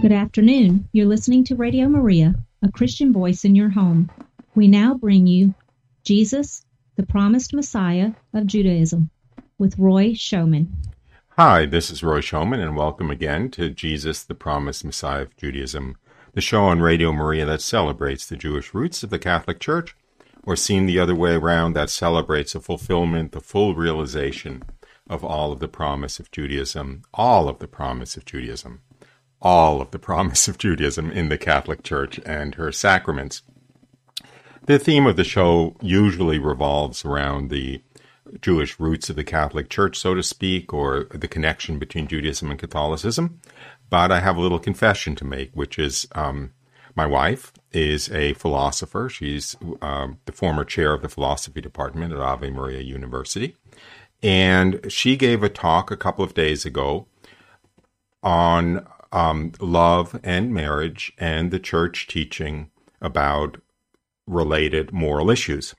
Good afternoon. You're listening to Radio Maria, a Christian voice in your home. We now bring you Jesus, the Promised Messiah of Judaism, with Roy Schoeman. Hi, this is Roy Schoeman, and welcome again to Jesus, the Promised Messiah of Judaism, the show on Radio Maria that celebrates the Jewish roots of the Catholic Church, or seen the other way around, that celebrates the fulfillment, the full realization of all of the promise of Judaism, all of the promise of Judaism, all of the promise of Judaism in the Catholic Church and her sacraments. The theme of the show usually revolves around the Jewish roots of the Catholic Church, so to speak, or the connection between Judaism and Catholicism. But I have a little confession to make, which is um, my wife is a philosopher. She's uh, the former chair of the philosophy department at Ave Maria University. And she gave a talk a couple of days ago on um, love and marriage and the church teaching about related moral issues.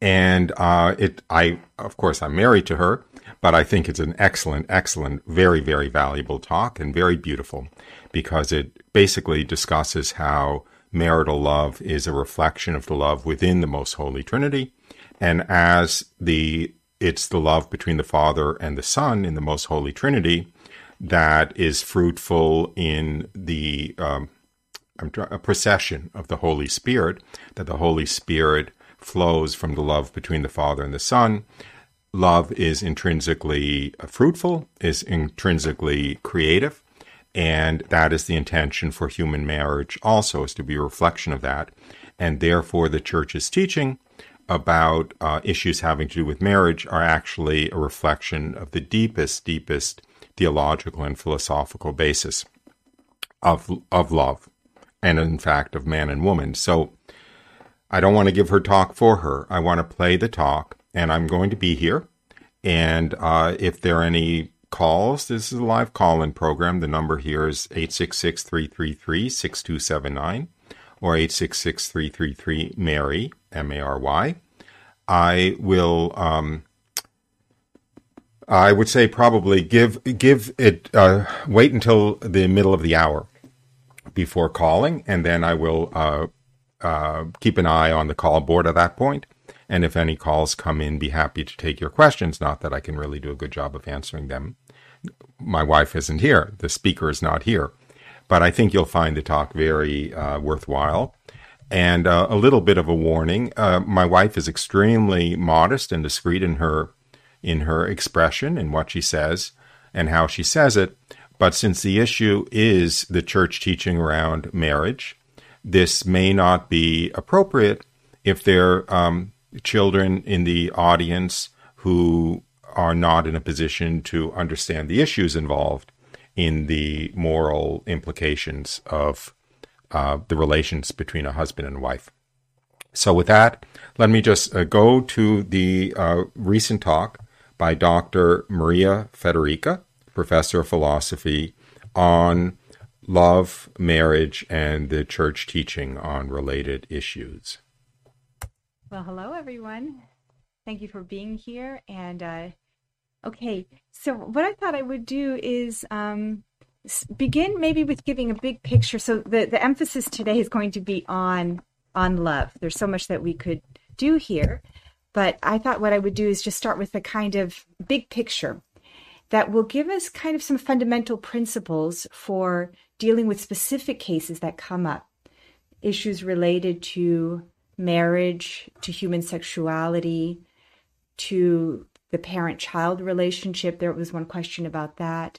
And uh, it, I, of course, I'm married to her, but I think it's an excellent, excellent, very, very valuable talk and very beautiful because it basically discusses how marital love is a reflection of the love within the Most Holy Trinity. And as the it's the love between the Father and the Son in the Most Holy Trinity that is fruitful in the um, a procession of the Holy Spirit, that the Holy Spirit flows from the love between the Father and the Son. Love is intrinsically fruitful, is intrinsically creative, and that is the intention for human marriage also, is to be a reflection of that. And therefore, the church's teaching about uh, issues having to do with marriage are actually a reflection of the deepest, deepest theological and philosophical basis of, of love, and in fact, of man and woman. So I don't want to give her talk for her. I want to play the talk, and I'm going to be here. And uh, if there are any calls. This is a live call in program. The number here is 866 333 6279 or 866 333 Mary, M A R Y. I will. Um, I would say probably give give it uh, wait until the middle of the hour before calling, and then I will uh, uh, keep an eye on the call board at that point. And if any calls come in, be happy to take your questions. Not that I can really do a good job of answering them my wife isn't here. The speaker is not here. But I think you'll find the talk very uh, worthwhile. And uh, a little bit of a warning: uh, my wife is extremely modest and discreet in her in her expression and what she says and how she says it. But since the issue is the church teaching around marriage, this may not be appropriate if there are um, children in the audience who are not in a position to understand the issues involved in the moral implications of uh, the relations between a husband and wife. So, with that, let me just uh, go to the uh, recent talk by Dr. Maria Fedoryka, professor of philosophy, on love, marriage, and the church teaching on related issues. Well, hello, everyone. Thank you for being here. And uh, okay, so what I thought I would do is um, begin maybe with giving a big picture. So the the emphasis today is going to be on on love. There's so much that we could do here, but I thought what I would do is just start with a kind of big picture that will give us kind of some fundamental principles for dealing with specific cases that come up, issues related to marriage, to human sexuality, to the parent child relationship. There was one question about that.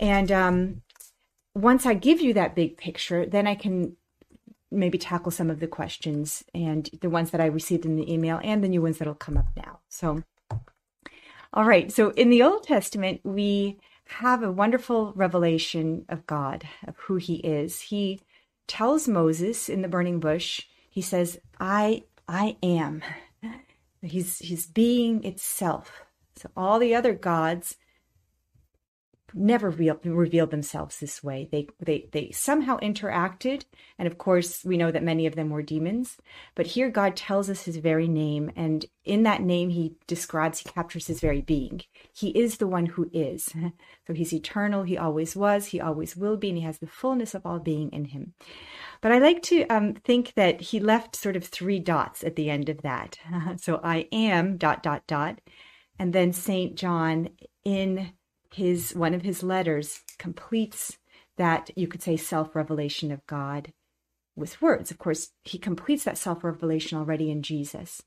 And um, once I give you that big picture, then I can maybe tackle some of the questions and the ones that I received in the email and the new ones that'll come up now. So, all right. So in the Old Testament, we have a wonderful revelation of God, of who he is. He tells Moses in the burning bush, he says, I I am. He's he's being itself. So all the other gods never revealed, themselves this way. They, they, they somehow interacted. And of course, we know that many of them were demons. But here God tells us his very name. And in that name, he describes, he captures his very being. He is the one who is. So he's eternal. He always was. He always will be. And he has the fullness of all being in him. But I like to um, think that he left sort of three dots at the end of that. so I am dot, dot, dot. And then St. John in his one of his letters completes that you could say self-revelation of God with words. Of course, he completes that self-revelation already in Jesus.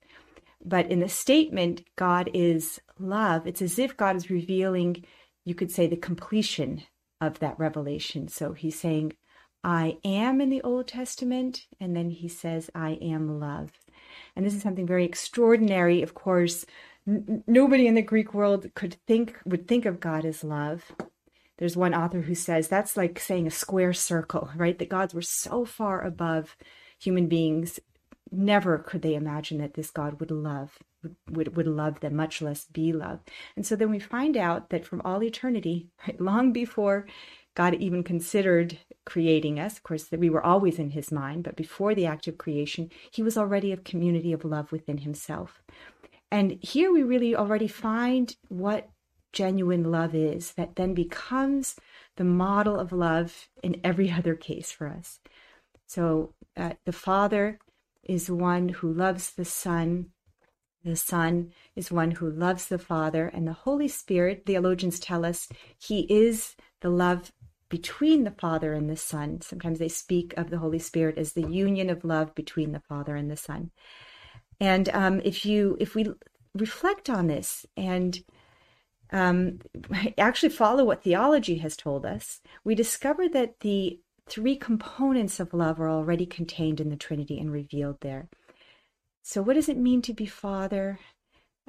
But in the statement, God is love, it's as if God is revealing, you could say, the completion of that revelation. So he's saying, I am in the Old Testament, and then he says, I am love. And this is something very extraordinary, of course, nobody in the Greek world could think would think of God as love. There's one author who says that's like saying a square circle, right? That gods were so far above human beings, never could they imagine that this God would love, would, would, love them, much less be loved. And so then we find out that from all eternity, right, long before God even considered creating us, of course, that we were always in his mind, but before the act of creation, he was already a community of love within himself. And here we really already find what genuine love is, that then becomes the model of love in every other case for us. So uh, the Father is one who loves the Son. The Son is one who loves the Father. And the Holy Spirit, theologians tell us, he is the love between the Father and the Son. Sometimes they speak of the Holy Spirit as the union of love between the Father and the Son. And um, if you if we reflect on this and um, actually follow what theology has told us, we discover that the three components of love are already contained in the Trinity and revealed there. So, what does it mean to be father?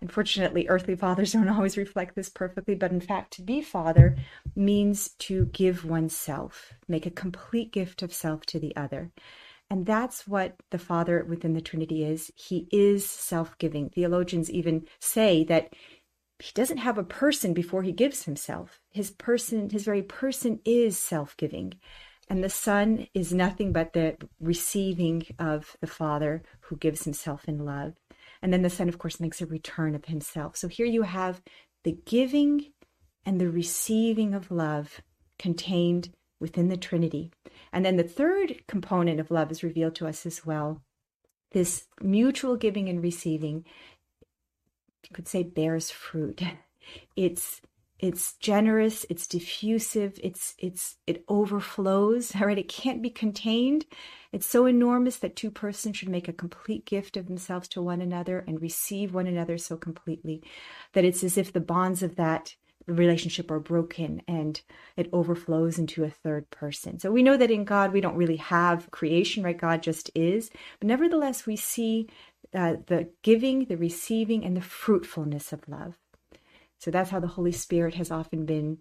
Unfortunately, earthly fathers don't always reflect this perfectly, but in fact, to be father means to give oneself, make a complete gift of self to the other. And that's what the Father within the Trinity is. He is self giving. Theologians even say that he doesn't have a person before he gives himself. His person, his very person is self giving. And the Son is nothing but the receiving of the Father who gives himself in love. And then the Son, of course, makes a return of himself. So here you have the giving and the receiving of love contained within the Trinity. And then the third component of love is revealed to us as well. This mutual giving and receiving, you could say, bears fruit. It's it's generous, it's diffusive, it's it's it overflows, all right? It can't be contained. It's so enormous that two persons should make a complete gift of themselves to one another and receive one another so completely that it's as if the bonds of that relationship are broken and it overflows into a third person. So we know that in God we don't really have creation, right? God just is. But nevertheless, we see uh, the giving, the receiving, and the fruitfulness of love. So that's how the Holy Spirit has often been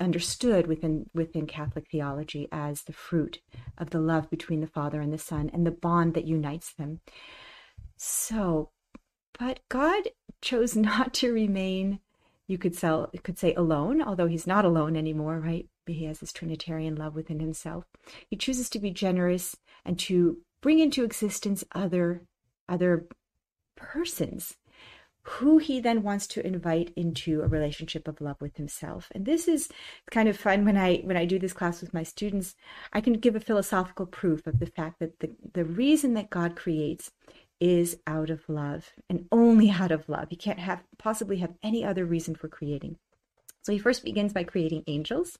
understood within within Catholic theology as the fruit of the love between the Father and the Son and the bond that unites them. So, but God chose not to remain you could sell could say alone, although he's not alone anymore, right? He has this Trinitarian love within himself. He chooses to be generous and to bring into existence other other persons who he then wants to invite into a relationship of love with himself and this is kind of fun when i when i do this class with my students i can give a philosophical proof of the fact that the, the reason that god creates is out of love and only out of love. He can't have possibly have any other reason for creating. So he first begins by creating angels.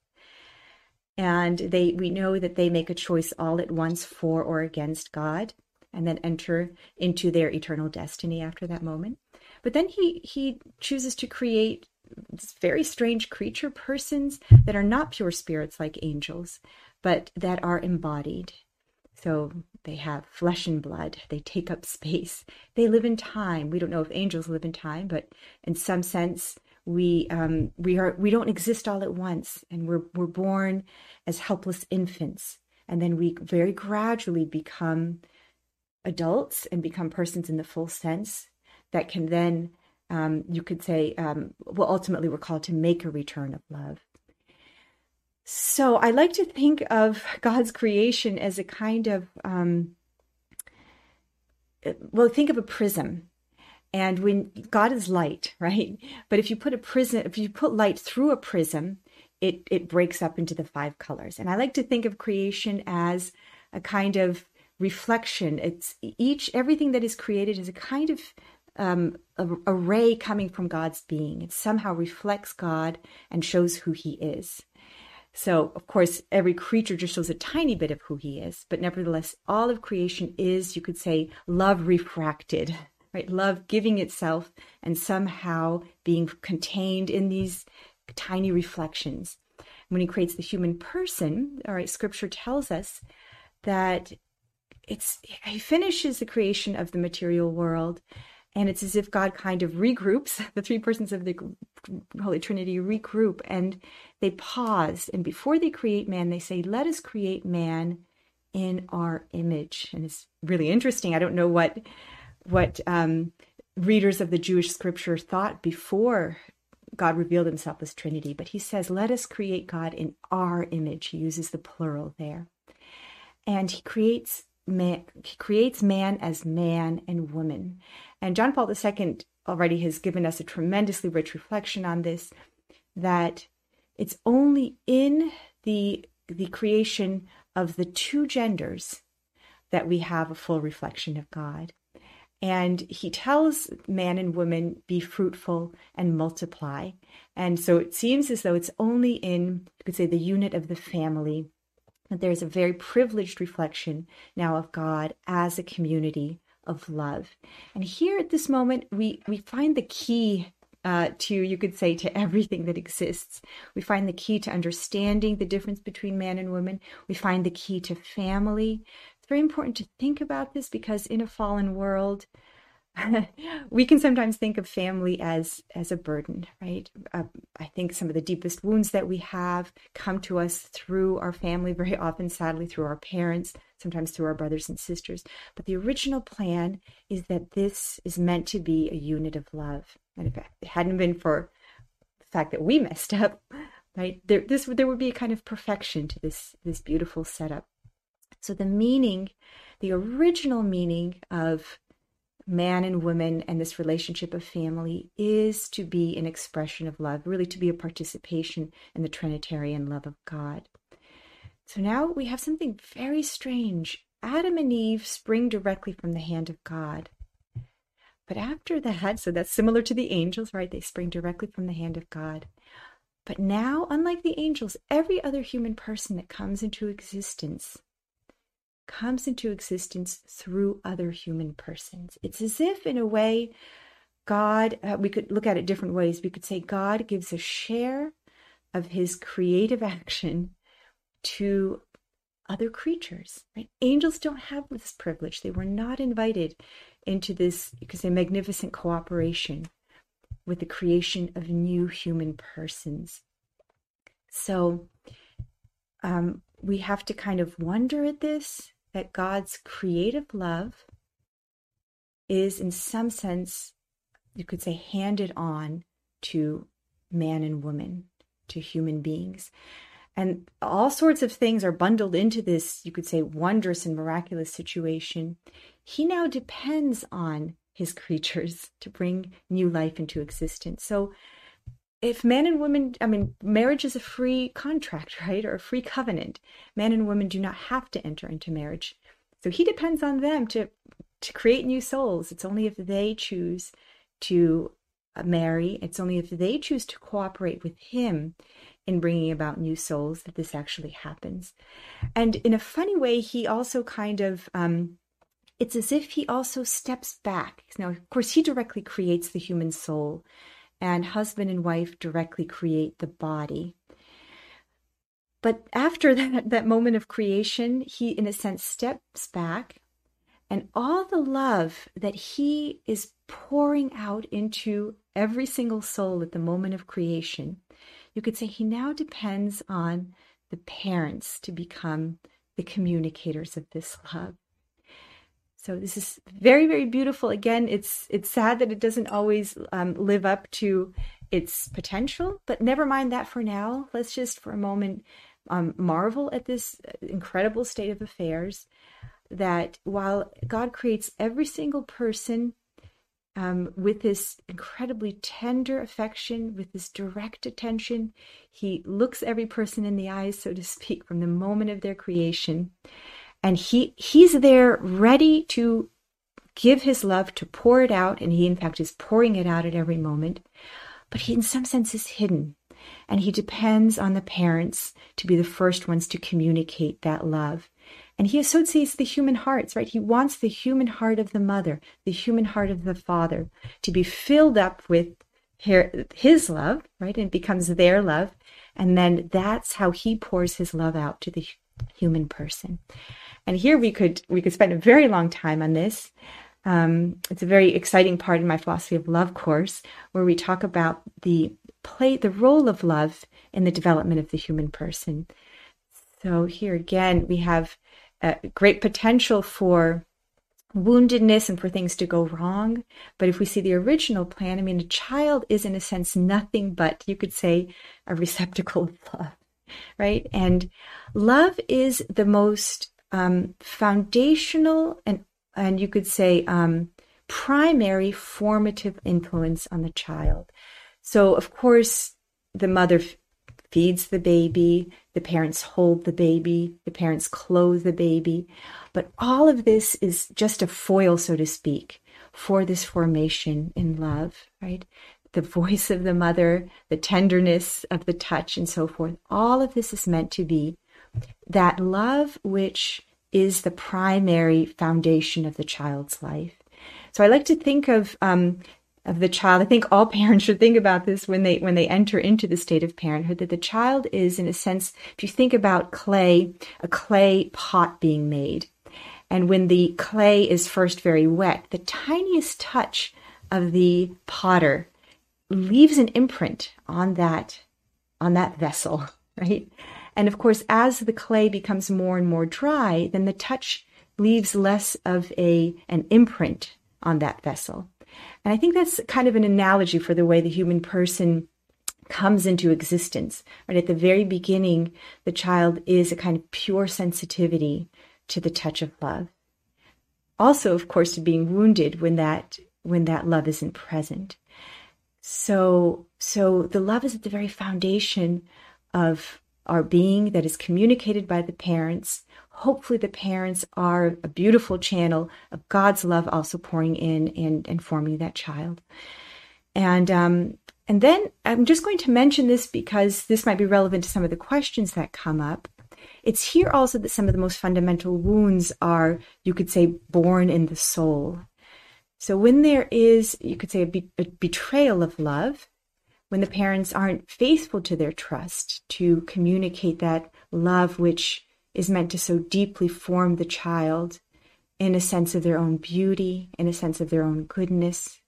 And they we know that they make a choice all at once for or against God and then enter into their eternal destiny after that moment. But then he he chooses to create this very strange creature persons that are not pure spirits like angels, but that are embodied so they have flesh and blood. They take up space. They live in time. We don't know if angels live in time, but in some sense, we um, we are we don't exist all at once, and we're we're born as helpless infants, and then we very gradually become adults and become persons in the full sense that can then um, you could say um, well ultimately we're called to make a return of love So I like to think of God's creation as a kind of, um, well, think of a prism. And when God is light, right? But if you put a prism, if you put light through a prism, it, it breaks up into the five colors. And I like to think of creation as a kind of reflection. It's each, everything that is created is a kind of um, a, a ray coming from God's being. It somehow reflects God and shows who he is. So, of course, every creature just shows a tiny bit of who he is, but nevertheless, all of creation is, you could say, love refracted, right? Love giving itself and somehow being contained in these tiny reflections. When he creates the human person, all right, scripture tells us that it's he finishes the creation of the material world and it's as if God kind of regroups, the three persons of the Holy Trinity regroup and they pause. And before they create man, they say, Let us create man in our image. And it's really interesting. I don't know what what um, readers of the Jewish scripture thought before God revealed himself as Trinity, but he says, Let us create God in our image. He uses the plural there. And he creates man, he creates man as man and woman. And John Paul II already has given us a tremendously rich reflection on this that it's only in the the creation of the two genders that we have a full reflection of God. And he tells man and woman, be fruitful and multiply. And so it seems as though it's only in, you could say, the unit of the family that there's a very privileged reflection now of God as a community of love. And here at this moment, we, we find the key uh, to, you could say, to everything that exists. We find the key to understanding the difference between man and woman. We find the key to family. It's very important to think about this because in a fallen world, we can sometimes think of family as as a burden right uh, i think some of the deepest wounds that we have come to us through our family very often sadly through our parents sometimes through our brothers and sisters but the original plan is that this is meant to be a unit of love and if it hadn't been for the fact that we messed up right there this there would be a kind of perfection to this this beautiful setup so the meaning the original meaning of man and woman and this relationship of family is to be an expression of love, really to be a participation in the Trinitarian love of God. So now we have something very strange. Adam and Eve spring directly from the hand of God. But after that, so that's similar to the angels, right? They spring directly from the hand of God. But now, unlike the angels, every other human person that comes into existence comes into existence through other human persons. It's as if, in a way, God, uh, we could look at it different ways. We could say God gives a share of his creative action to other creatures, right? Angels don't have this privilege. They were not invited into this, you could say, magnificent cooperation with the creation of new human persons. So um, we have to kind of wonder at this that God's creative love is, in some sense, you could say, handed on to man and woman, to human beings. And all sorts of things are bundled into this, you could say, wondrous and miraculous situation. He now depends on his creatures to bring new life into existence. So if man and woman, I mean, marriage is a free contract, right? Or a free covenant. Man and woman do not have to enter into marriage. So he depends on them to to create new souls. It's only if they choose to marry, it's only if they choose to cooperate with him in bringing about new souls that this actually happens. And in a funny way, he also kind of um, it's as if he also steps back. Now, of course, he directly creates the human soul and husband and wife directly create the body. But after that, that moment of creation, he, in a sense, steps back, and all the love that he is pouring out into every single soul at the moment of creation, you could say he now depends on the parents to become the communicators of this love. So this is very, very beautiful. Again, it's it's sad that it doesn't always um, live up to its potential, but never mind that for now. Let's just for a moment um, marvel at this incredible state of affairs that while God creates every single person um, with this incredibly tender affection, with this direct attention. He looks every person in the eyes, so to speak, from the moment of their creation. And he he's there ready to give his love, to pour it out, and he in fact is pouring it out at every moment. But he in some sense is hidden. And he depends on the parents to be the first ones to communicate that love. And he associates the human hearts, right? He wants the human heart of the mother, the human heart of the father to be filled up with his love, right? And becomes their love. And then that's how he pours his love out to the human person. And here we could we could spend a very long time on this. Um, it's a very exciting part in my philosophy of love course where we talk about the play the role of love in the development of the human person. So here again we have great potential for woundedness and for things to go wrong. But if we see the original plan, I mean, a child is in a sense nothing but, you could say, a receptacle of love, right? And love is the most um, foundational and, and you could say, um, primary formative influence on the child. So, of course, the mother feeds the baby, the parents hold the baby, the parents clothe the baby. But all of this is just a foil, so to speak, for this formation in love, right? The voice of the mother, the tenderness of the touch, and so forth. All of this is meant to be that love which is the primary foundation of the child's life. So I like to think of um, of the child. I think all parents should think about this when they when they enter into the state of parenthood that the child is in a sense if you think about clay, a clay pot being made. And when the clay is first very wet, the tiniest touch of the potter leaves an imprint on that on that vessel, right? And of course, as the clay becomes more and more dry, then the touch leaves less of a an imprint on that vessel. And I think that's kind of an analogy for the way the human person comes into existence. Right at the very beginning, the child is a kind of pure sensitivity to the touch of love. Also, of course, to being wounded when that when that love isn't present. So so the love is at the very foundation of our being that is communicated by the parents hopefully the parents are a beautiful channel of God's love also pouring in and, and forming that child. And um, and then I'm just going to mention this because this might be relevant to some of the questions that come up. It's here also that some of the most fundamental wounds are, you could say, born in the soul. So when there is, you could say, a, be- a betrayal of love, when the parents aren't faithful to their trust to communicate that love which is meant to so deeply form the child in a sense of their own beauty, in a sense of their own goodness,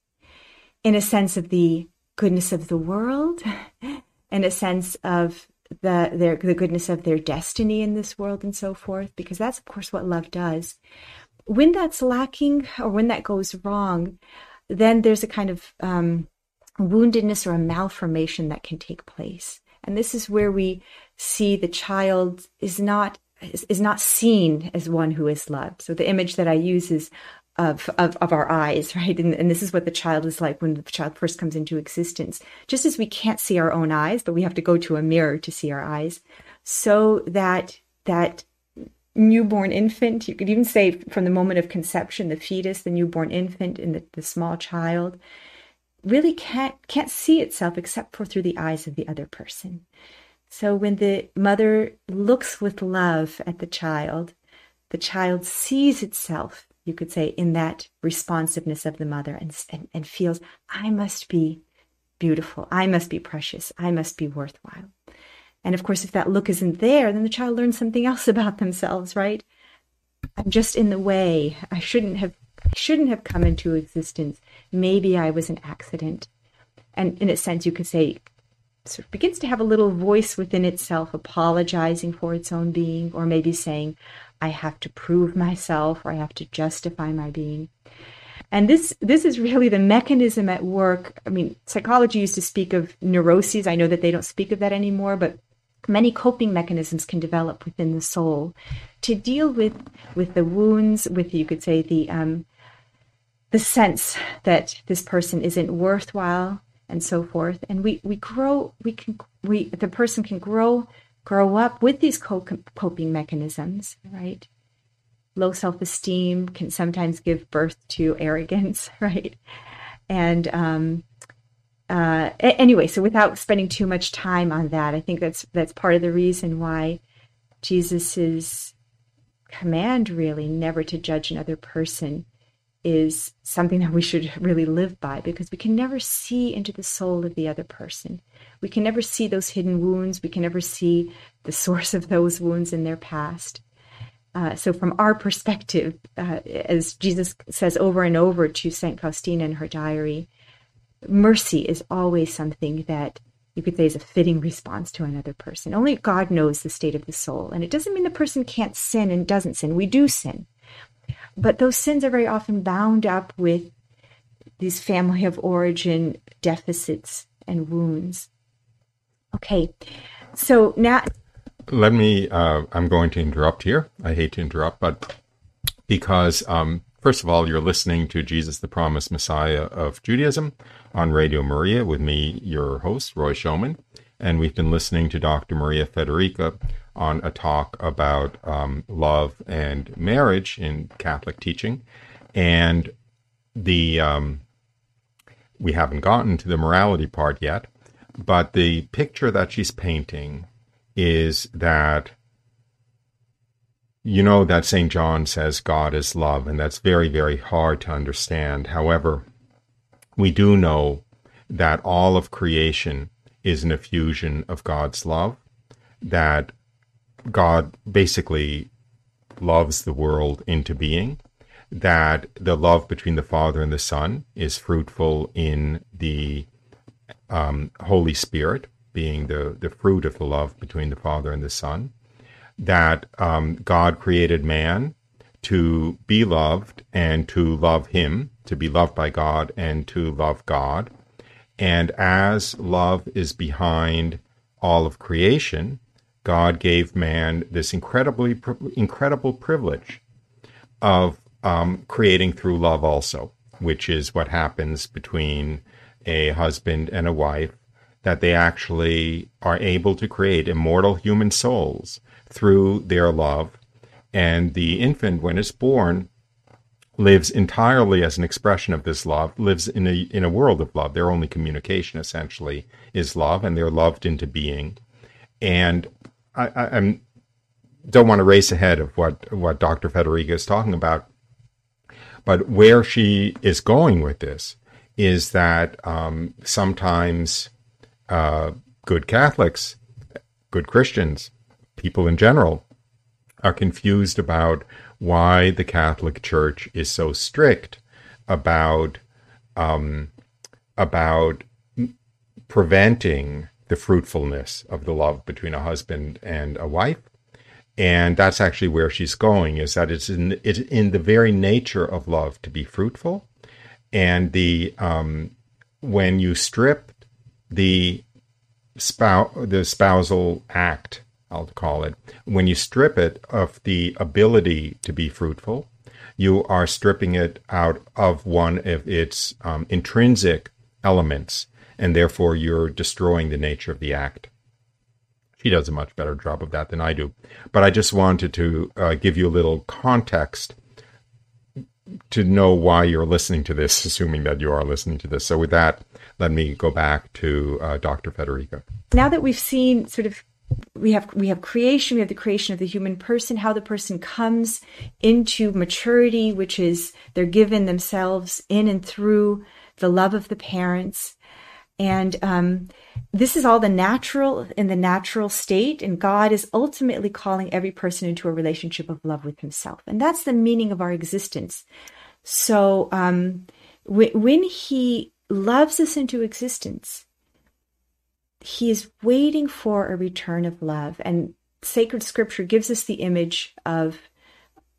in a sense of the goodness of the world, in a sense of the their the goodness of their destiny in this world and so forth, because that's of course what love does. When that's lacking or when that goes wrong, then there's a kind of um, woundedness or a malformation that can take place. And this is where we see the child is not is, is not seen as one who is loved. So the image that I use is of, of, of our eyes, right? And, and this is what the child is like when the child first comes into existence. Just as we can't see our own eyes, but we have to go to a mirror to see our eyes, so that that newborn infant, you could even say from the moment of conception, the fetus, the newborn infant, and the, the small child, really can't can't see itself except for through the eyes of the other person. So when the mother looks with love at the child, the child sees itself, you could say, in that responsiveness of the mother and, and, and feels, I must be beautiful. I must be precious. I must be worthwhile. And of course, if that look isn't there, then the child learns something else about themselves, right? I'm just in the way. I shouldn't have shouldn't have come into existence. Maybe I was an accident. And in a sense, you could say sort of begins to have a little voice within itself apologizing for its own being, or maybe saying, I have to prove myself or I have to justify my being. And this this is really the mechanism at work. I mean, psychology used to speak of neuroses. I know that they don't speak of that anymore, but many coping mechanisms can develop within the soul to deal with with the wounds, with you could say the um, the sense that this person isn't worthwhile and so forth. And we we grow, we can we the person can grow grow up with these coping mechanisms, right? Low self esteem can sometimes give birth to arrogance, right? And um, uh, anyway, so without spending too much time on that, I think that's that's part of the reason why Jesus's command, really, never to judge another person, is something that we should really live by because we can never see into the soul of the other person. We can never see those hidden wounds. We can never see the source of those wounds in their past. Uh, so, from our perspective, uh, as Jesus says over and over to St. Faustina in her diary, mercy is always something that you could say is a fitting response to another person. Only God knows the state of the soul. And it doesn't mean the person can't sin and doesn't sin. We do sin. But those sins are very often bound up with these family of origin deficits and wounds. Okay, so now. Let me, uh, I'm going to interrupt here. I hate to interrupt, but because um, First of all, you're listening to Jesus the Promised Messiah of Judaism on Radio Maria with me, your host, Roy Schoeman. And we've been listening to Dr. Maria Fedoryka on a talk about um, love and marriage in Catholic teaching. And the um, we haven't gotten to the morality part yet, but the picture that she's painting is that you know that St. John says God is love, and that's very, very hard to understand. However, we do know that all of creation is an effusion of God's love, that God basically loves the world into being, that the love between the Father and the Son is fruitful in the um, Holy Spirit, being the, the fruit of the love between the Father and the Son, that um, God created man to be loved and to love him, to be loved by God and to love God. And as love is behind all of creation, God gave man this incredibly incredible privilege of um, creating through love also, which is what happens between a husband and a wife, that they actually are able to create immortal human souls through their love. And the infant, when it's born, lives entirely as an expression of this love, lives in a, in a world of love. Their only communication essentially is love, and they're loved into being. And I, I I'm, don't want to race ahead of what, what Dr. Fedoryka is talking about, but where she is going with this is that um, sometimes uh, good Catholics, good Christians, people in general are confused about why the Catholic Church is so strict about um, about preventing the fruitfulness of the love between a husband and a wife. And that's actually where she's going is that it's in it's in the very nature of love to be fruitful, and the um, when you strip the spouse the spousal act I'll call it, when you strip it of the ability to be fruitful, you are stripping it out of one of its um, intrinsic elements, and therefore you're destroying the nature of the act. She does a much better job of that than I do. But I just wanted to uh, give you a little context to know why you're listening to this, assuming that you are listening to this. So, with that, let me go back to uh, Dr. Fedoryka. Now that we've seen sort of we have we have creation we have the creation of the human person how the person comes into maturity which is they're given themselves in and through the love of the parents and um, this is all the natural in the natural state and god is ultimately calling every person into a relationship of love with himself and that's the meaning of our existence so um, when he loves us into existence he is waiting for a return of love. And sacred scripture gives us the image of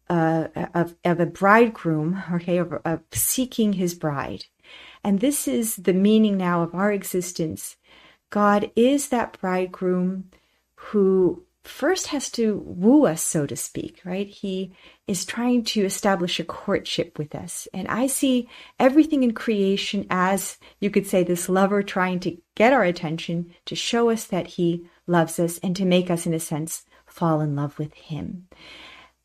uh, of, of a bridegroom, okay, of, of seeking his bride. And this is the meaning now of our existence. God is that bridegroom who first has to woo us, so to speak, right? He is trying to establish a courtship with us. And I see everything in creation as, you could say, this lover trying to get our attention, to show us that he loves us, and to make us, in a sense, fall in love with him.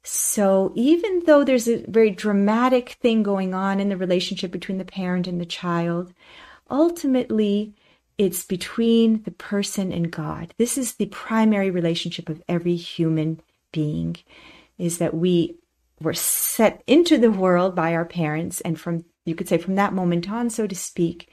So even though there's a very dramatic thing going on in the relationship between the parent and the child, ultimately it's between the person and God. This is the primary relationship of every human being is that we were set into the world by our parents and from you could say from that moment on so to speak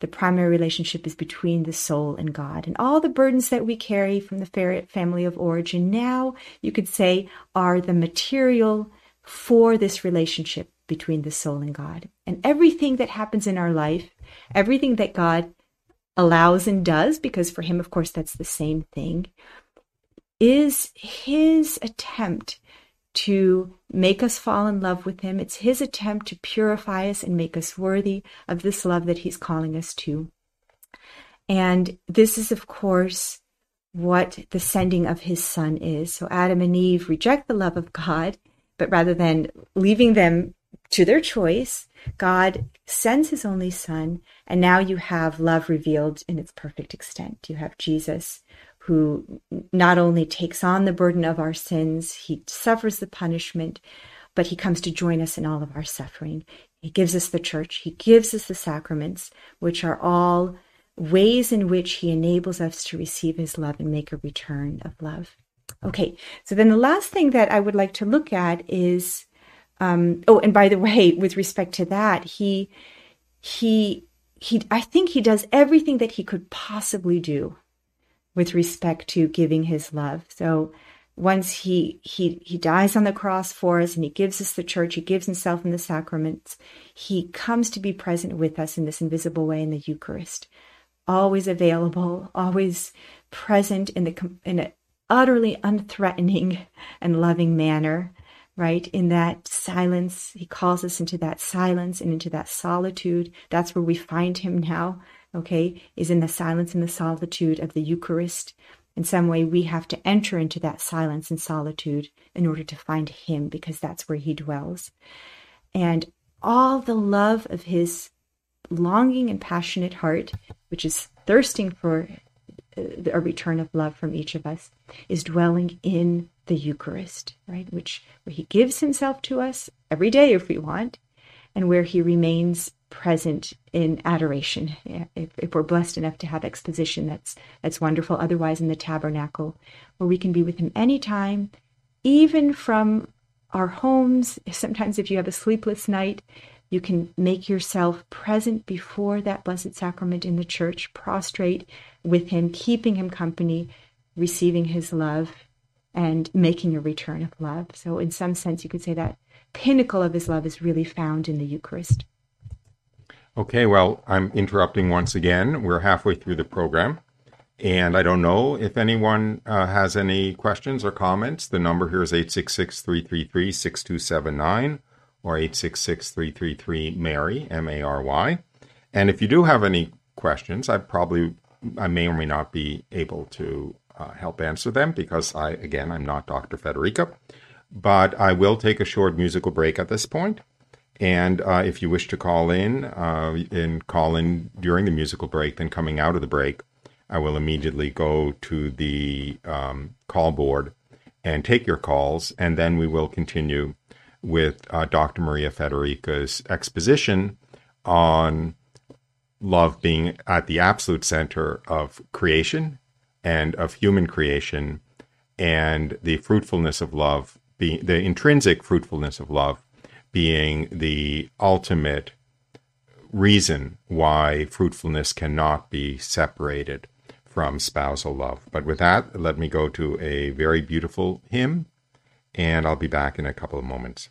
the primary relationship is between the soul and God. And all the burdens that we carry from the family of origin now, you could say, are the material for this relationship between the soul and God. And everything that happens in our life, everything that God allows and does, because for him, of course, that's the same thing, is his attempt to make us fall in love with him. It's his attempt to purify us and make us worthy of this love that he's calling us to. And this is, of course, what the sending of his son is. So Adam and Eve reject the love of God, but rather than leaving them to their choice, God sends his only son, and now you have love revealed in its perfect extent. You have Jesus who not only takes on the burden of our sins, he suffers the punishment, but he comes to join us in all of our suffering. He gives us the church, he gives us the sacraments, which are all ways in which he enables us to receive his love and make a return of love. Okay, so then the last thing that I would like to look at is um, oh, and by the way, with respect to that, he he he I think he does everything that he could possibly do with respect to giving his love. So once he he he dies on the cross for us and he gives us the church, he gives himself in the sacraments, he comes to be present with us in this invisible way in the Eucharist. Always available, always present in the in an utterly unthreatening and loving manner, right? In that silence, he calls us into that silence and into that solitude. That's where we find him now okay, is in the silence and the solitude of the Eucharist. In some way, we have to enter into that silence and solitude in order to find Him because that's where He dwells. And all the love of His longing and passionate heart, which is thirsting for uh, a return of love from each of us, is dwelling in the Eucharist, right? Which where He gives Himself to us every day if we want, and where He remains present in adoration. If, if, we're blessed enough to have exposition, that's that's wonderful. Otherwise, in the tabernacle, where we can be with Him anytime, even from our homes. Sometimes, if you have a sleepless night, you can make yourself present before that blessed sacrament in the church, prostrate with Him, keeping Him company, receiving His love, and making a return of love. So, in some sense, you could say that pinnacle of His love is really found in the Eucharist. Okay, well, I'm interrupting once again. We're halfway through the program. And I don't know if anyone uh, has any questions or comments. The number here is 866 333 6279 or 866 333 Mary, M A R Y. And if you do have any questions, I probably, I may or may not be able to uh, help answer them because I, again, I'm not Dr. Fedoryka. But I will take a short musical break at this point. And uh, if you wish to call in uh, and call in during the musical break, then coming out of the break, I will immediately go to the um, call board and take your calls, and then we will continue with uh, Dr. Maria Fedoryka's exposition on love being at the absolute center of creation and of human creation, and the fruitfulness of love, the intrinsic fruitfulness of love being the ultimate reason why fruitfulness cannot be separated from spousal love. But with that, let me go to a very beautiful hymn, and I'll be back in a couple of moments.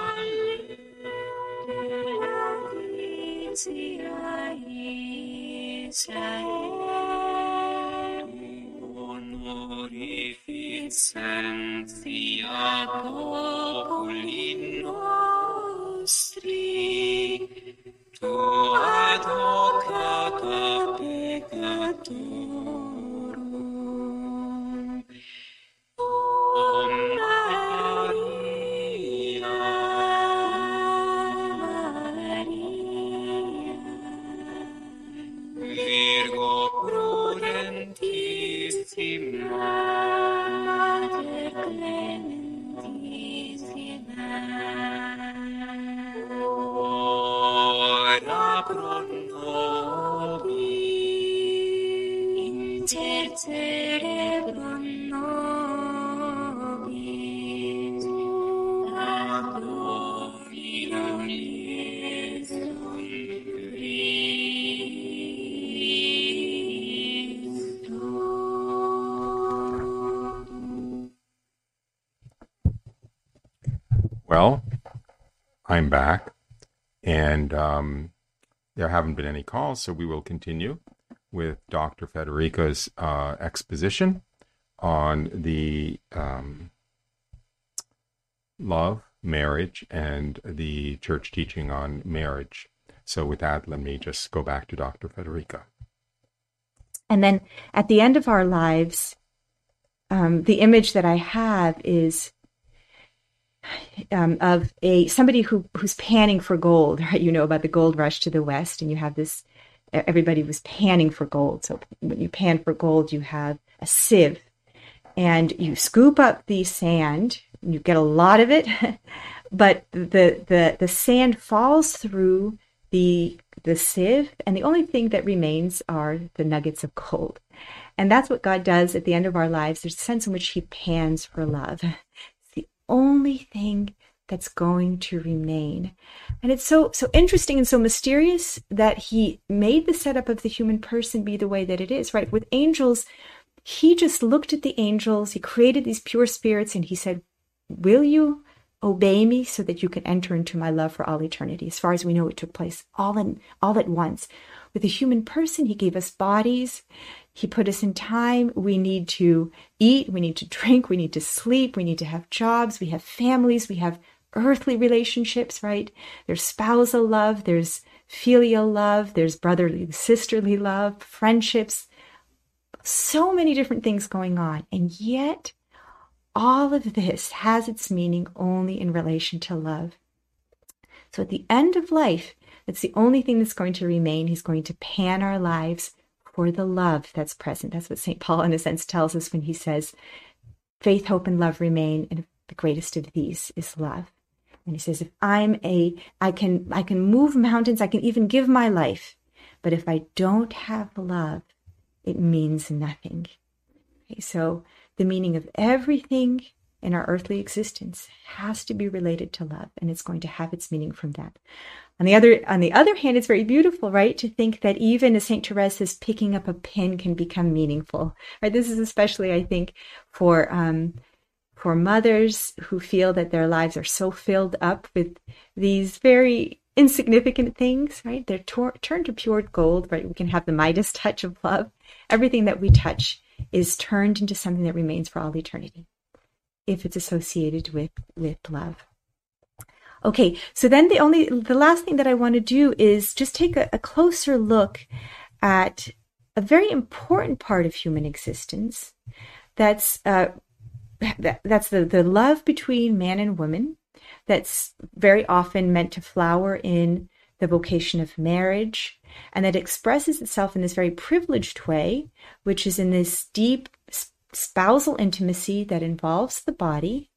non est Onorificentia populi nostri, tu. I'm back, and um, there haven't been any calls, so we will continue with Dr. Fedoryka's uh, exposition on the um, love, marriage, and the church teaching on marriage. So, with that, let me just go back to Dr. Federica. And then at the end of our lives, um, the image that I have is um, of a somebody who who's panning for gold. Right, you know about the gold rush to the west, and you have this. Everybody was panning for gold. So when you pan for gold, you have a sieve, and you scoop up the sand. And you get a lot of it, but the the the sand falls through the the sieve, and the only thing that remains are the nuggets of gold. And that's what God does at the end of our lives. There's a sense in which He pans for love. Only thing that's going to remain. And it's so so interesting and so mysterious that He made the setup of the human person be the way that it is, right? With angels, He just looked at the angels, He created these pure spirits, and He said, Will you obey me so that you can enter into my love for all eternity as far as we know it took place all in all at once with the human person he gave us bodies he put us in time. We need to eat. We need to drink. We need to sleep. We need to have jobs. We have families. We have earthly relationships right? There's spousal love. There's filial love. There's brotherly sisterly love friendships. So many different things going on. And yet all of this has its meaning only in relation to love. So at the end of life, that's the only thing that's going to remain. He's going to pan our lives for the love that's present. That's what St. Paul, in a sense, tells us when he says, faith, hope, and love remain, and the greatest of these is love. And he says, if I'm a, I can, I can move mountains, I can even give my life, but if I don't have love, it means nothing. Okay, so the meaning of everything in our earthly existence has to be related to love and it's going to have its meaning from that on the other on the other hand it's very beautiful right to think that even as saint therese picking up a pin can become meaningful right? This is especially i think for um for mothers who feel that their lives are so filled up with these very insignificant things right? They're tor- turned to pure gold right? We can have the midas touch of love. Everything that we touch is turned into something that remains for all eternity if it's associated with with love okay so then the only the last thing that i want to do is just take a, a closer look at a very important part of human existence. That's uh, that, that's the, the love between man and woman. That's very often meant to flower in the vocation of marriage. And that expresses itself in this very privileged way, which is in this deep spousal intimacy that involves the body.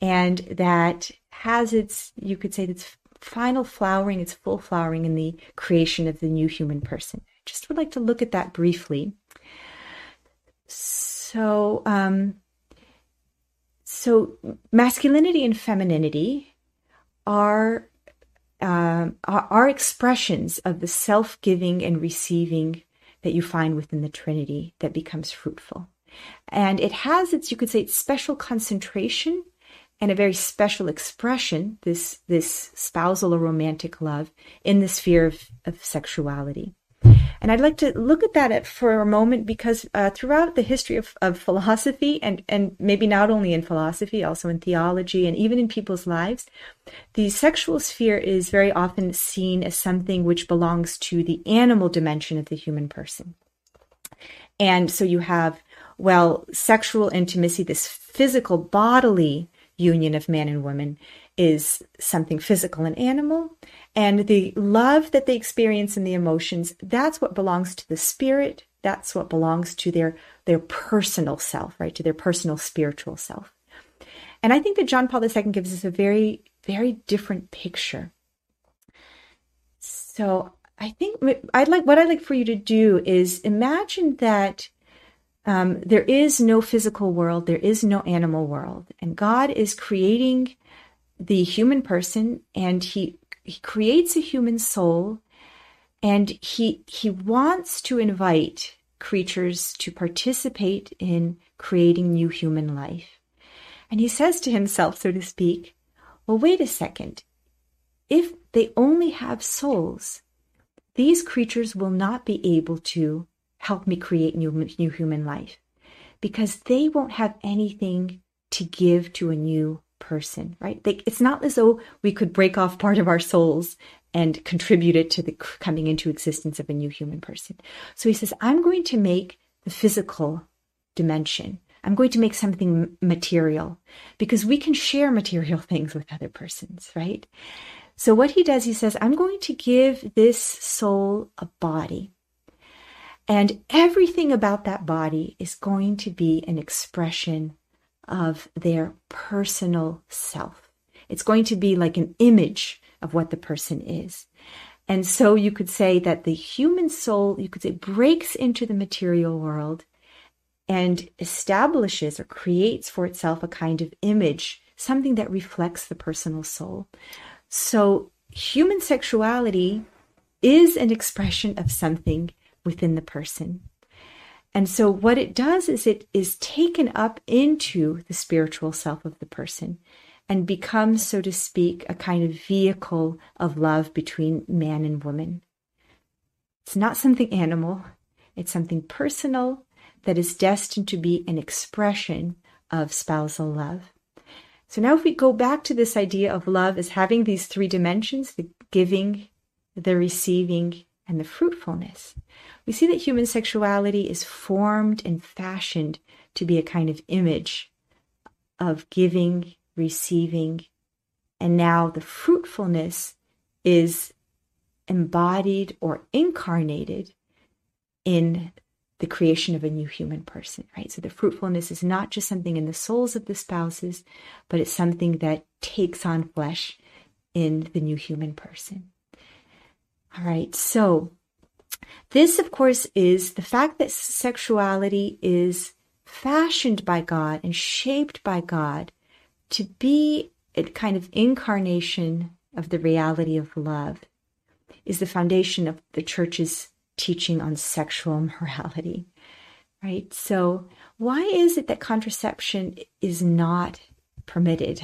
And that has its, you could say, its final flowering, its full flowering in the creation of the new human person. I just would like to look at that briefly. So, um, so masculinity and femininity are um, are, are expressions of the self-giving and receiving that you find within the Trinity that becomes fruitful, and it has its you could say its special concentration and a very special expression this this spousal or romantic love in the sphere of, of sexuality. And I'd like to look at that at, for a moment because uh, throughout the history of, of philosophy, and, and maybe not only in philosophy, also in theology and even in people's lives, the sexual sphere is very often seen as something which belongs to the animal dimension of the human person. And so you have, well, sexual intimacy, this physical bodily union of man and woman is something physical and animal. And the love that they experience and the emotions that's what belongs to the spirit. That's what belongs to their their personal self right? To their personal spiritual self. And i think that john paul ii gives us a very very different picture. So i think i'd like what i'd like for you to do is imagine that um, there is no physical world, there is no animal world, and God is creating the human person, and He He creates a human soul, and He He wants to invite creatures to participate in creating new human life. And he says to himself, so to speak, well, wait a second. If they only have souls, these creatures will not be able to help me create new, new human life because they won't have anything to give to a new person, right? They, it's not as though we could break off part of our souls and contribute it to the coming into existence of a new human person. So he says, I'm going to make the physical dimension. I'm going to make something material because we can share material things with other persons, right? So what he does, he says, I'm going to give this soul a body. And everything about that body is going to be an expression of their personal self. It's going to be like an image of what the person is. And so you could say that the human soul, you could say, breaks into the material world and establishes or creates for itself a kind of image, something that reflects the personal soul. So human sexuality is an expression of something within the person. And so what it does is it is taken up into the spiritual self of the person and becomes, so to speak, a kind of vehicle of love between man and woman. It's not something animal, it's something personal that is destined to be an expression of spousal love. So now, if we go back to this idea of love as having these three dimensions the giving, the receiving, and the fruitfulness, we see that human sexuality is formed and fashioned to be a kind of image of giving, receiving, and now the fruitfulness is embodied or incarnated in the creation of a new human person, right? So the fruitfulness is not just something in the souls of the spouses, but it's something that takes on flesh in the new human person. All right, so this, of course, is the fact that sexuality is fashioned by God and shaped by God to be a kind of incarnation of the reality of love is the foundation of the church's teaching on sexual morality. Right? So, why is it that contraception is not permitted?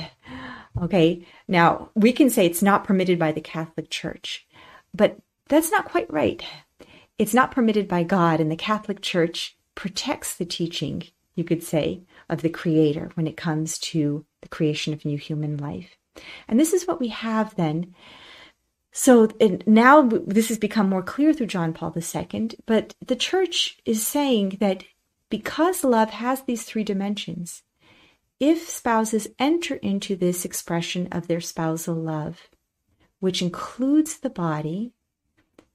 Okay, now we can say it's not permitted by the Catholic Church, but that's not quite right it's not permitted by God, and the Catholic Church protects the teaching, you could say, of the Creator when it comes to the creation of new human life. And this is what we have then. So now this has become more clear through John Paul II, but the church is saying that because love has these three dimensions, if spouses enter into this expression of their spousal love, which includes the body,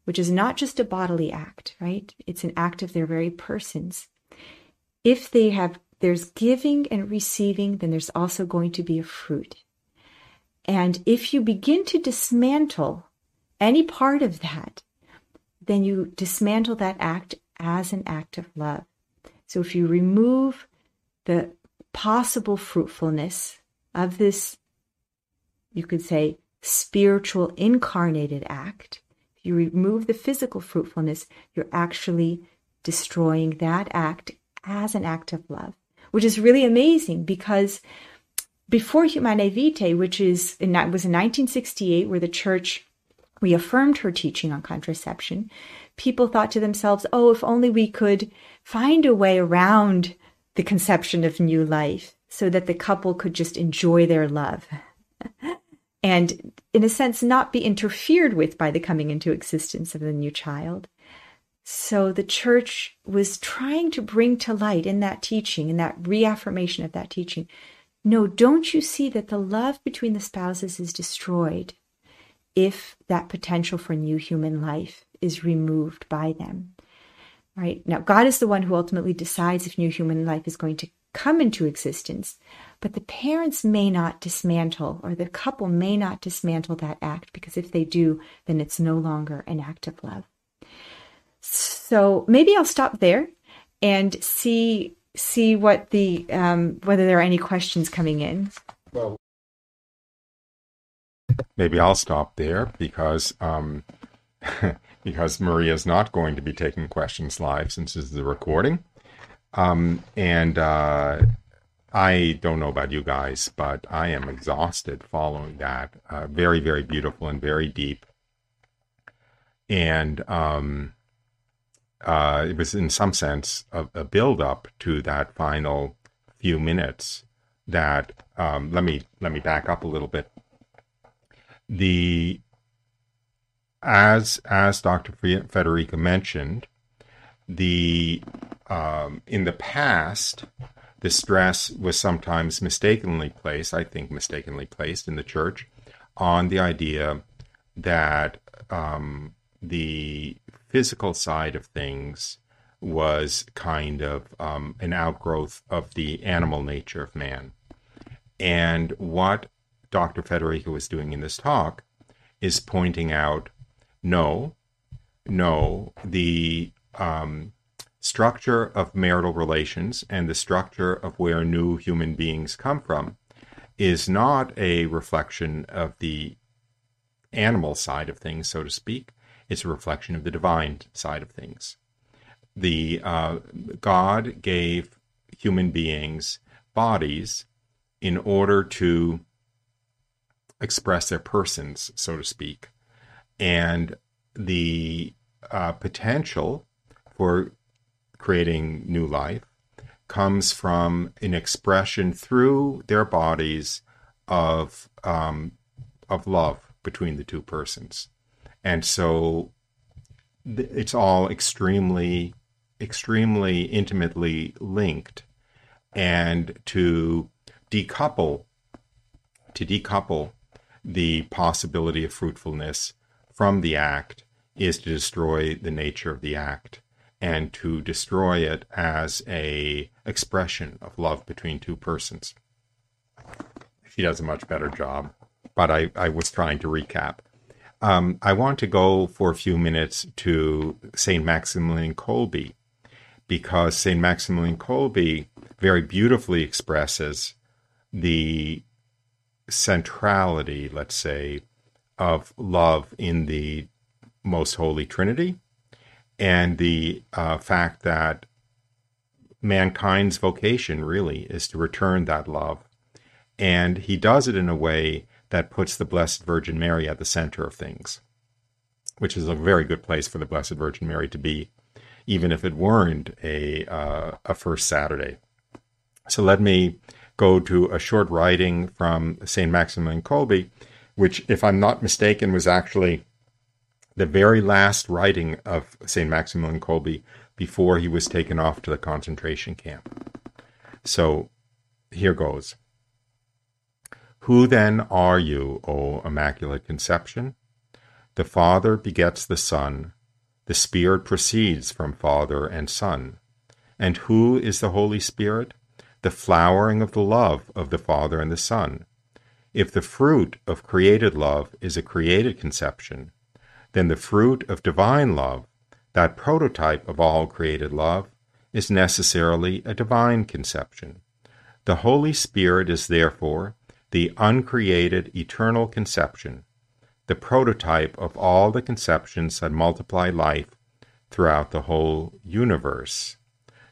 which is not just a bodily act, right? It's an act of their very persons. If they have, there's giving and receiving, then there's also going to be a fruit. And if you begin to dismantle any part of that, then you dismantle that act as an act of love. So if you remove the possible fruitfulness of this, you could say, spiritual incarnated act. If you remove the physical fruitfulness, you're actually destroying that act as an act of love, which is really amazing because before Humanae Vitae, which is in, was in 1968, where the church reaffirmed her teaching on contraception, people thought to themselves, oh, if only we could find a way around the conception of new life so that the couple could just enjoy their love. and in a sense, not be interfered with by the coming into existence of the new child. So the church was trying to bring to light in that teaching, in that reaffirmation of that teaching, no, don't you see that the love between the spouses is destroyed if that potential for new human life is removed by them? Right? Now, God is the one who ultimately decides if new human life is going to come into existence, but the parents may not dismantle or the couple may not dismantle that act because if they do, then it's no longer an act of love. So maybe I'll stop there and see see what the um, whether there are any questions coming in. Well, maybe I'll stop there because um, because Maria is not going to be taking questions live since this is the recording, um, and uh, I don't know about you guys, but I am exhausted following that. Uh, very very beautiful and very deep, and um, uh, it was in some sense a, a build up to that final few minutes that um, let me let me back up a little bit the as as Dr. Fedoryka mentioned the um, in the past the stress was sometimes mistakenly placed I think mistakenly placed in the church on the idea that um, the physical side of things was kind of um, an outgrowth of the animal nature of man. And what Dr. Fedoryka was doing in this talk is pointing out no, no, the um, structure of marital relations and the structure of where new human beings come from is not a reflection of the animal side of things, so to speak. It's a reflection of the divine side of things. The uh, God gave human beings bodies in order to express their persons, so to speak, and the uh, potential for creating new life comes from an expression through their bodies of um, of love between the two persons. And so it's all extremely extremely intimately linked. And to decouple to decouple the possibility of fruitfulness from the act is to destroy the nature of the act and to destroy it as a expression of love between two persons she does a much better job but i, I was trying to recap um, I want to go for a few minutes to St. Maximilian Kolbe because St. Maximilian Kolbe very beautifully expresses the centrality, let's say, of love in the most holy Trinity and the uh, fact that mankind's vocation really is to return that love. And he does it in a way that puts the Blessed Virgin Mary at the center of things, which is a very good place for the Blessed Virgin Mary to be, even if it weren't a, uh, a first Saturday. So let me go to a short writing from St. Maximilian Kolbe, which, if I'm not mistaken, was actually the very last writing of St. Maximilian Kolbe before he was taken off to the concentration camp. So here goes. Who then are you, O Immaculate Conception? The Father begets the Son, the Spirit proceeds from Father and Son. And who is the Holy Spirit? The flowering of the love of the Father and the Son. If the fruit of created love is a created conception, then the fruit of divine love, that prototype of all created love, is necessarily a divine conception. The Holy Spirit is therefore the uncreated eternal conception, the prototype of all the conceptions that multiply life throughout the whole universe.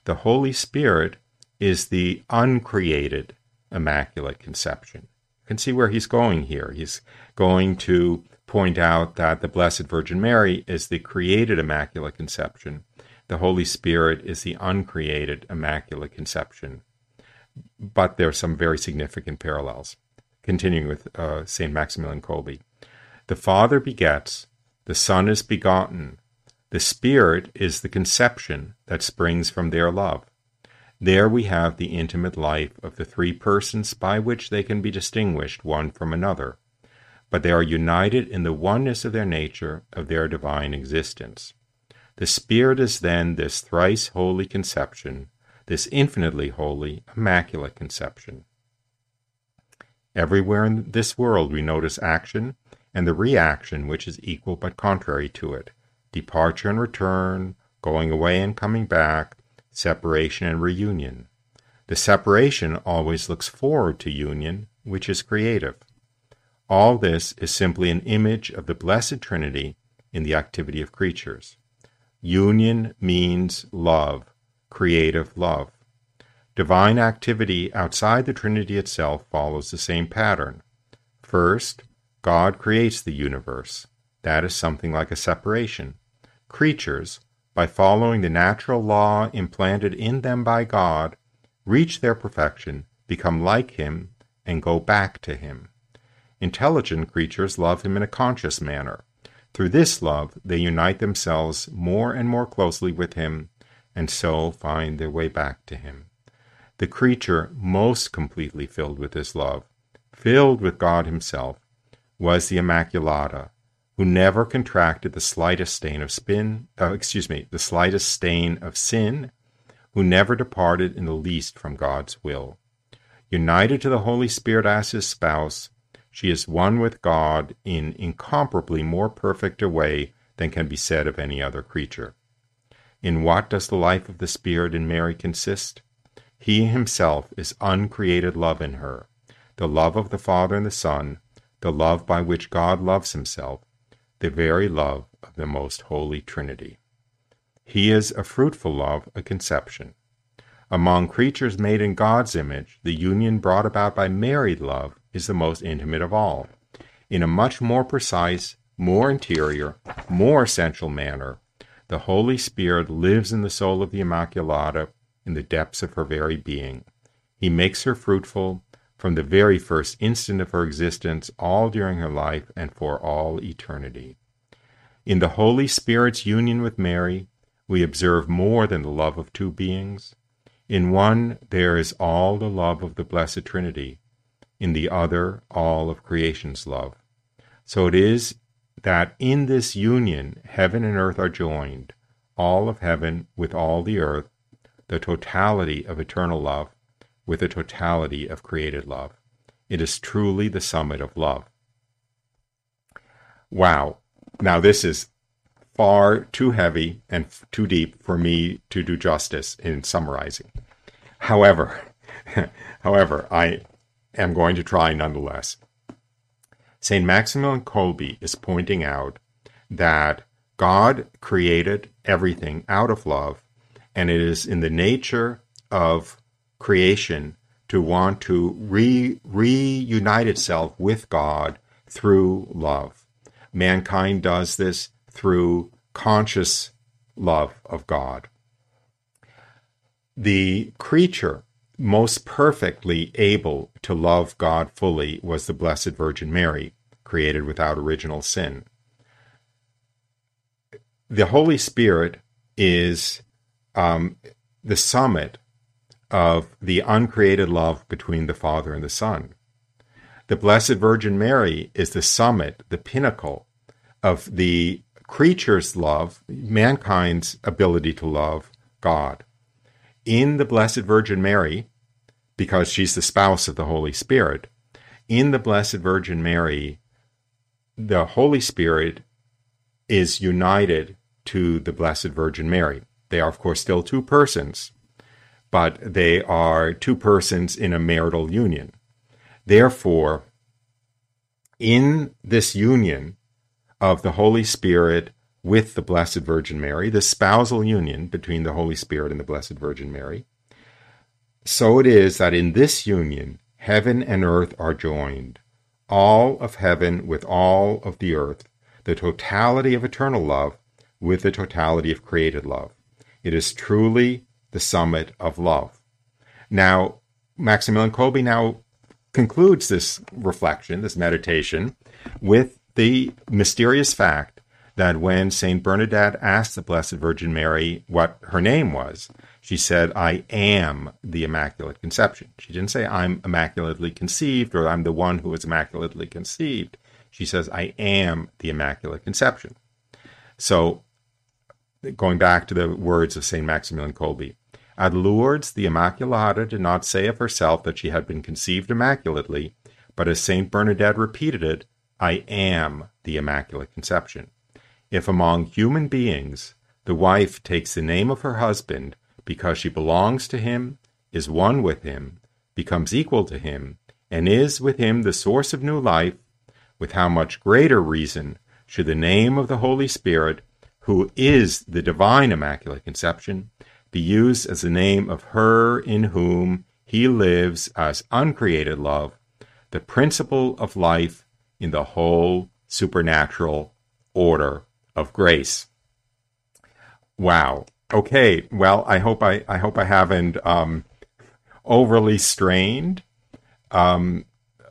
The Holy Spirit is the uncreated Immaculate Conception. You can see where he's going here. He's going to point out that the Blessed Virgin Mary is the created Immaculate Conception. The Holy Spirit is the uncreated Immaculate Conception. But there are some very significant parallels. Continuing with uh, St. Maximilian Kolbe. The Father begets, the Son is begotten, the Spirit is the conception that springs from their love. There we have the intimate life of the three persons by which they can be distinguished one from another, but they are united in the oneness of their nature, of their divine existence. The Spirit is then this thrice holy conception, this infinitely holy, immaculate conception. Everywhere in this world we notice action and the reaction which is equal but contrary to it, departure and return, going away and coming back, separation and reunion. The separation always looks forward to union, which is creative. All this is simply an image of the Blessed Trinity in the activity of creatures. Union means love, creative love. Divine activity outside the Trinity itself follows the same pattern. First, God creates the universe. That is something like a separation. Creatures, by following the natural law implanted in them by God, reach their perfection, become like Him, and go back to Him. Intelligent creatures love Him in a conscious manner. Through this love, they unite themselves more and more closely with Him, and so find their way back to Him. The creature most completely filled with this love, filled with God Himself, was the Immaculata, who never contracted the slightest stain of spin, uh, excuse me, the slightest stain of sin, who never departed in the least from God's will. United to the Holy Spirit as his spouse, she is one with God in incomparably more perfect a way than can be said of any other creature. In what does the life of the Spirit in Mary consist? He himself is uncreated love in her, the love of the Father and the Son, the love by which God loves himself, the very love of the most holy Trinity. He is a fruitful love, a conception. Among creatures made in God's image, the union brought about by married love is the most intimate of all. In a much more precise, more interior, more essential manner, the Holy Spirit lives in the soul of the Immaculata in the depths of her very being. He makes her fruitful from the very first instant of her existence, all during her life, and for all eternity. In the Holy Spirit's union with Mary, we observe more than the love of two beings. In one, there is all the love of the Blessed Trinity, in the other, all of creation's love. So it is that in this union, heaven and earth are joined, all of heaven with all the earth, the totality of eternal love with the totality of created love. It is truly the summit of love. Wow. Now, this is far too heavy and f- too deep for me to do justice in summarizing. However, however, I am going to try nonetheless. St. Maximilian Kolbe is pointing out that God created everything out of love, and it is in the nature of creation to want to re, reunite itself with God through love. Mankind does this through conscious love of God. The creature most perfectly able to love God fully was the Blessed Virgin Mary, created without original sin. The Holy Spirit is um, the summit of the uncreated love between the Father and the Son. The Blessed Virgin Mary is the summit, the pinnacle of the creature's love, mankind's ability to love God. In the Blessed Virgin Mary, because she's the spouse of the Holy Spirit, in the Blessed Virgin Mary, the Holy Spirit is united to the Blessed Virgin Mary. They are, of course, still two persons, but they are two persons in a marital union. Therefore, in this union of the Holy Spirit with the Blessed Virgin Mary, the spousal union between the Holy Spirit and the Blessed Virgin Mary, so it is that in this union, heaven and earth are joined, all of heaven with all of the earth, the totality of eternal love with the totality of created love. It is truly the summit of love. Now, Maximilian Kolbe now concludes this reflection, this meditation, with the mysterious fact that when St. Bernadette asked the Blessed Virgin Mary what her name was, she said, I am the Immaculate Conception. She didn't say, I'm immaculately conceived or I'm the one who is immaculately conceived. She says, I am the Immaculate Conception. So, going back to the words of St. Maximilian Kolbe, at Lourdes, the Immaculata did not say of herself that she had been conceived immaculately, but as St. Bernadette repeated it, I am the Immaculate Conception. If among human beings the wife takes the name of her husband because she belongs to him, is one with him, becomes equal to him, and is with him the source of new life, with how much greater reason should the name of the Holy Spirit, who is the divine Immaculate Conception, be used as the name of her in whom he lives as uncreated love, the principle of life in the whole supernatural order of grace. Wow. Okay. Well, I hope I, I hope I haven't um, overly strained um,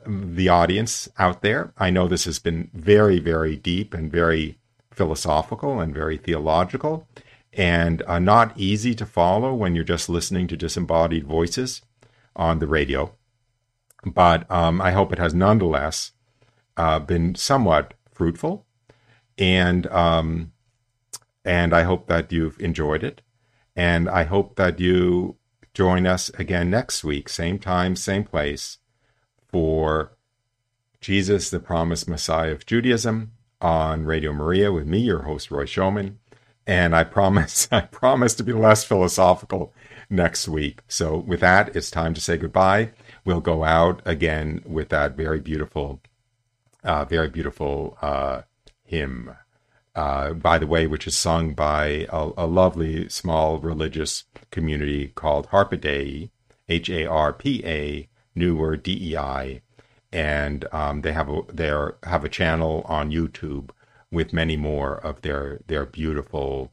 the audience out there. I know this has been very, very deep and very philosophical and very theological, and uh, not easy to follow when you're just listening to disembodied voices on the radio. But um, I hope it has nonetheless uh, been somewhat fruitful, and um, and I hope that you've enjoyed it, and I hope that you join us again next week, same time, same place, for Jesus, the Promised Messiah of Judaism, on Radio Maria with me, your host Roy Schoeman, and I promise I promise to be less philosophical next week. So with that, it's time to say goodbye. We'll go out again with that very beautiful, uh, very beautiful uh, hymn. Uh, by the way, which is sung by a, a lovely small religious community called Harpa Dei, H A R P A, new word D E I, and um, they have a they have a channel on YouTube with many more of their their beautiful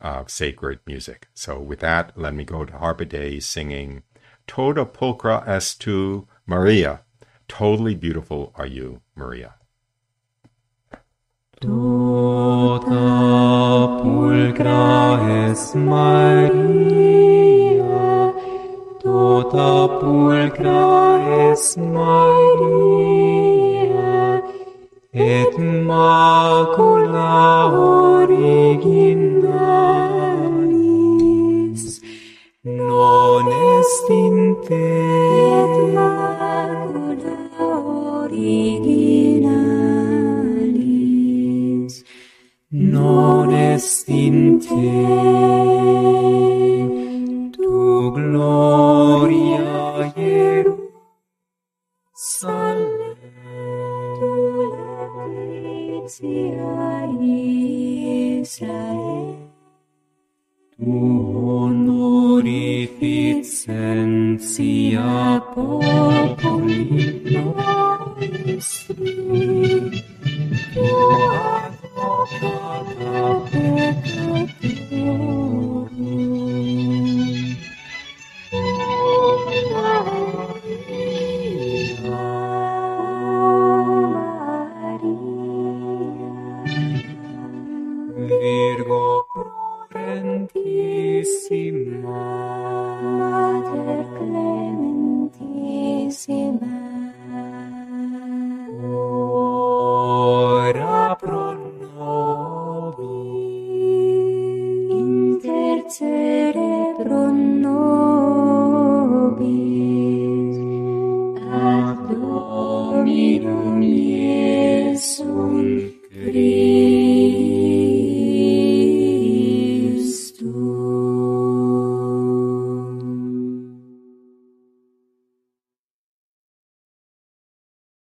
uh, sacred music. So with that, let me go to Harpa Dei singing "Toda pulchra est tu, Maria." Totally beautiful are you, Maria. Tota pulcra es Maria, tota pulcra es Maria, et macula